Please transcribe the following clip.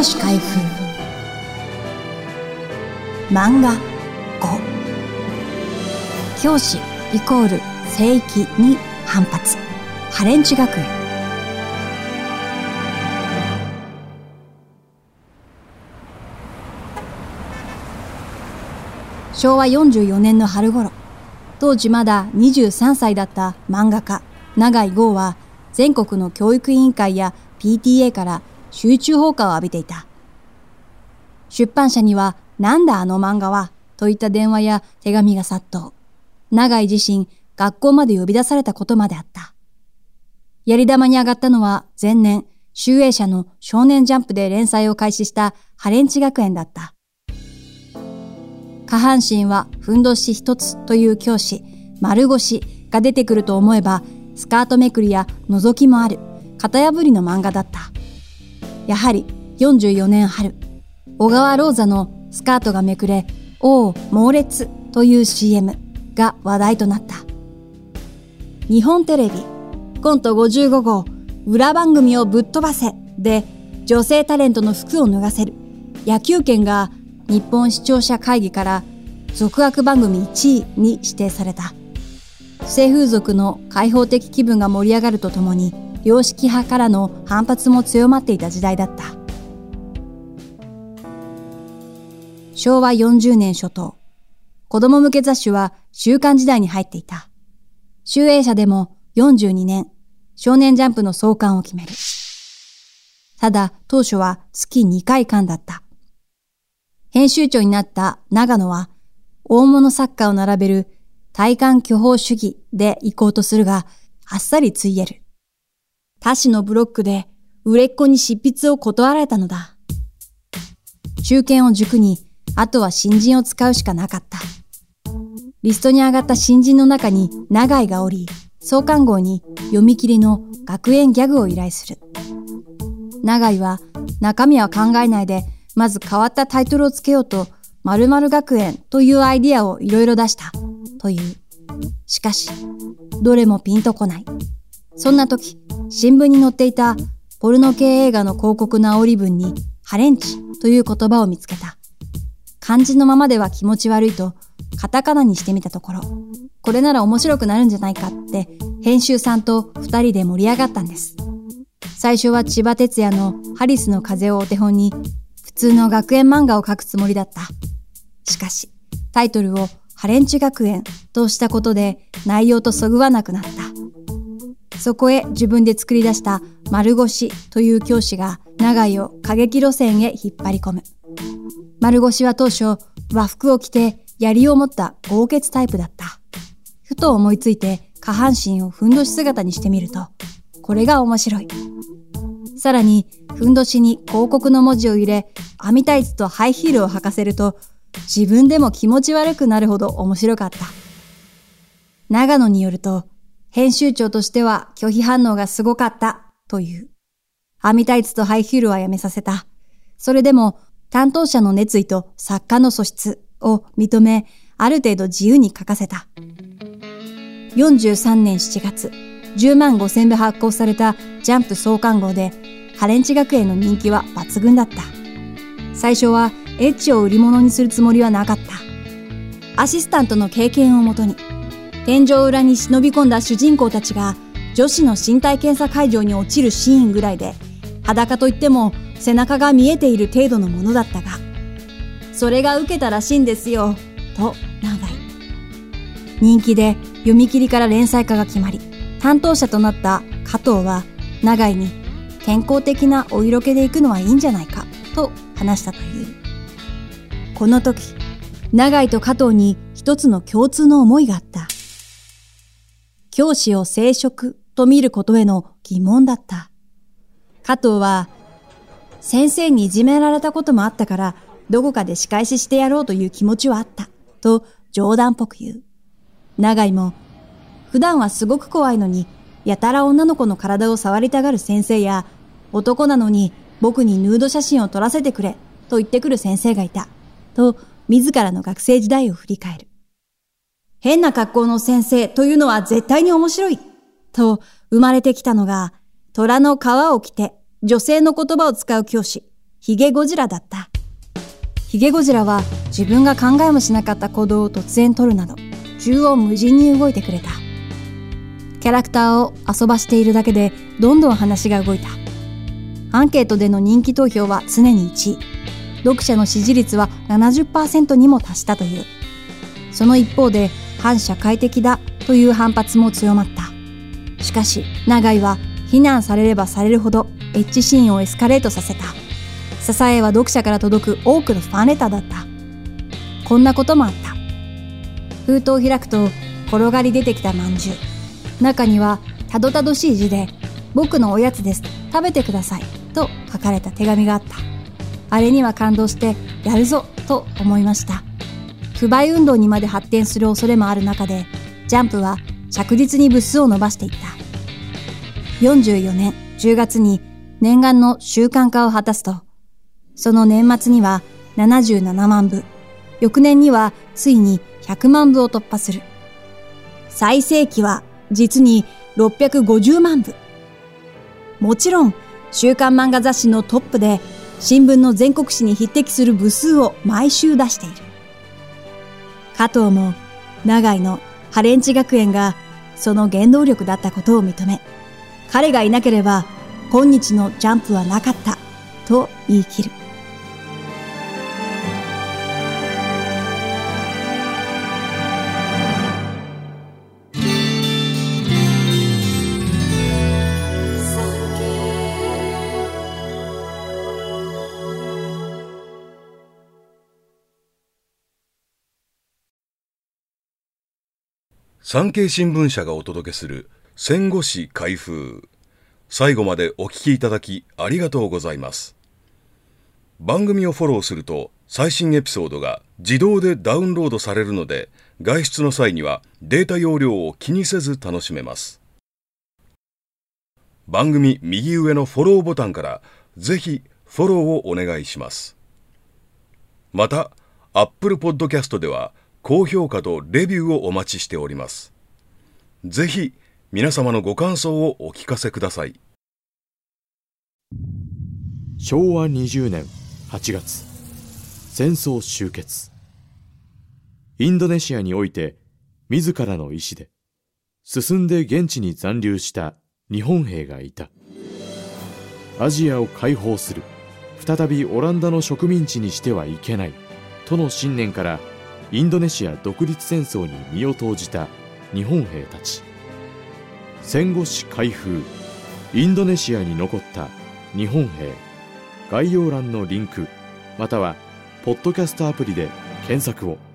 越開封。漫画。5教師。イコール。聖域に反発。ハレンチ学園。昭和44年の春頃。当時まだ23歳だった漫画家。永井豪は全国の教育委員会や PTA から集中放火を浴びていた。出版社には、なんだあの漫画は、といった電話や手紙が殺到。長井自身、学校まで呼び出されたことまであった。やり玉に上がったのは前年、集英社の少年ジャンプで連載を開始したハレンチ学園だった。下半身はふんどし一つという教師、丸腰が出てくると思えば、スカートめくりや覗きもある、型破りの漫画だった。やはり44年春、小川ローザのスカートがめくれ、おお、猛烈という CM が話題となった。日本テレビ、コント55号、裏番組をぶっ飛ばせで、女性タレントの服を脱がせる。野球券が日本視聴者会議から続悪番組1位に指定された。性風俗の開放的気分が盛り上がるとともに、良識派からの反発も強まっていた時代だった。昭和40年初頭、子供向け雑誌は週刊時代に入っていた。集英社でも42年、少年ジャンプの創刊を決める。ただ、当初は月2回間だった。編集長になった長野は、大物作家を並べる体感巨峰主義で行こうとするが、あっさりついえる。他誌のブロックで売れっ子に執筆を断られたのだ。中堅を軸に、あとは新人を使うしかなかった。リストに上がった新人の中に長井がおり、創刊号に読み切りの学園ギャグを依頼する。長井は中身は考えないで、まず変わったタイトルをつけようと、〇〇学園というアイディアをいろいろ出した。という。しかし、どれもピンとこない。そんな時、新聞に載っていたポルノ系映画の広告の煽り文に、ハレンチという言葉を見つけた。漢字のままでは気持ち悪いと、カタカナにしてみたところ、これなら面白くなるんじゃないかって、編集さんと二人で盛り上がったんです。最初は千葉哲也のハリスの風をお手本に、普通の学園漫画を描くつもりだった。しかし、タイトルをハレンチ学園としたことで内容とそぐわなくなった。そこへ自分で作り出した丸腰という教師が長井を過激路線へ引っ張り込む。丸腰は当初和服を着て槍を持った豪傑タイプだった。ふと思いついて下半身をふんどし姿にしてみると、これが面白い。さらに、ふんどしに広告の文字を入れ、網タイツとハイヒールを履かせると、自分でも気持ち悪くなるほど面白かった。長野によると、編集長としては拒否反応がすごかったという。網タイツとハイヒールはやめさせた。それでも担当者の熱意と作家の素質を認め、ある程度自由に書かせた。43年7月、10万5千部発行されたジャンプ創刊号で、ハレンチ学園の人気は抜群だった。最初はエッチを売り物にするつもりはなかった。アシスタントの経験をもとに、天井裏に忍び込んだ主人公たちが女子の身体検査会場に落ちるシーンぐらいで裸といっても背中が見えている程度のものだったがそれが受けたらしいんですよと長井人気で読み切りから連載化が決まり担当者となった加藤は長井に健康的なお色気で行くのはいいんじゃないかと話したという。この時長井と加藤に一つの共通の思いがあった。教師を聖職と見ることへの疑問だった。加藤は、先生にいじめられたこともあったから、どこかで仕返ししてやろうという気持ちはあった、と冗談っぽく言う。長井も、普段はすごく怖いのに、やたら女の子の体を触りたがる先生や、男なのに僕にヌード写真を撮らせてくれ、と言ってくる先生がいた、と自らの学生時代を振り返る。変な格好の先生というのは絶対に面白い。と生まれてきたのが、虎の皮を着て女性の言葉を使う教師、ヒゲゴジラだった。ヒゲゴジラは自分が考えもしなかった行動を突然取るなど、縦横無尽に動いてくれた。キャラクターを遊ばしているだけでどんどん話が動いた。アンケートでの人気投票は常に1位。読者の支持率は70%にも達したという。その一方で反社会的だという反発も強まった。しかし、永井は非難されればされるほどエッジシーンをエスカレートさせた。支えは読者から届く多くのファンレターだった。こんなこともあった。封筒を開くと転がり出てきたまんじゅう。中にはたどたどしい字で、僕のおやつです。食べてください。と書かれた手紙があった。あれには感動してやるぞと思いました。不買運動にまで発展する恐れもある中で、ジャンプは着実に部数を伸ばしていった。44年10月に念願の習慣化を果たすと、その年末には77万部、翌年にはついに100万部を突破する。最盛期は実に650万部。もちろん、週刊漫画雑誌のトップで新聞の全国紙に匹敵する部数を毎週出している。加藤も長井のハレンチ学園がその原動力だったことを認め、彼がいなければ今日のジャンプはなかったと言い切る。産経新聞社がお届けする戦後史開封。最後までお聞きいただきありがとうございます。番組をフォローすると最新エピソードが自動でダウンロードされるので外出の際にはデータ容量を気にせず楽しめます。番組右上のフォローボタンからぜひフォローをお願いします。また Apple Podcast では高評価とレビューをお待ちしております。ぜひ皆様のご感想をお聞かせください。昭和20年8月、戦争終結。インドネシアにおいて自らの意志で進んで現地に残留した日本兵がいた。アジアを解放する。再びオランダの植民地にしてはいけない。との信念からインドネシア独立戦争に身を投じた日本兵たち。戦後史開封。インドネシアに残った日本兵。概要欄のリンクまたはポッドキャストアプリで検索を。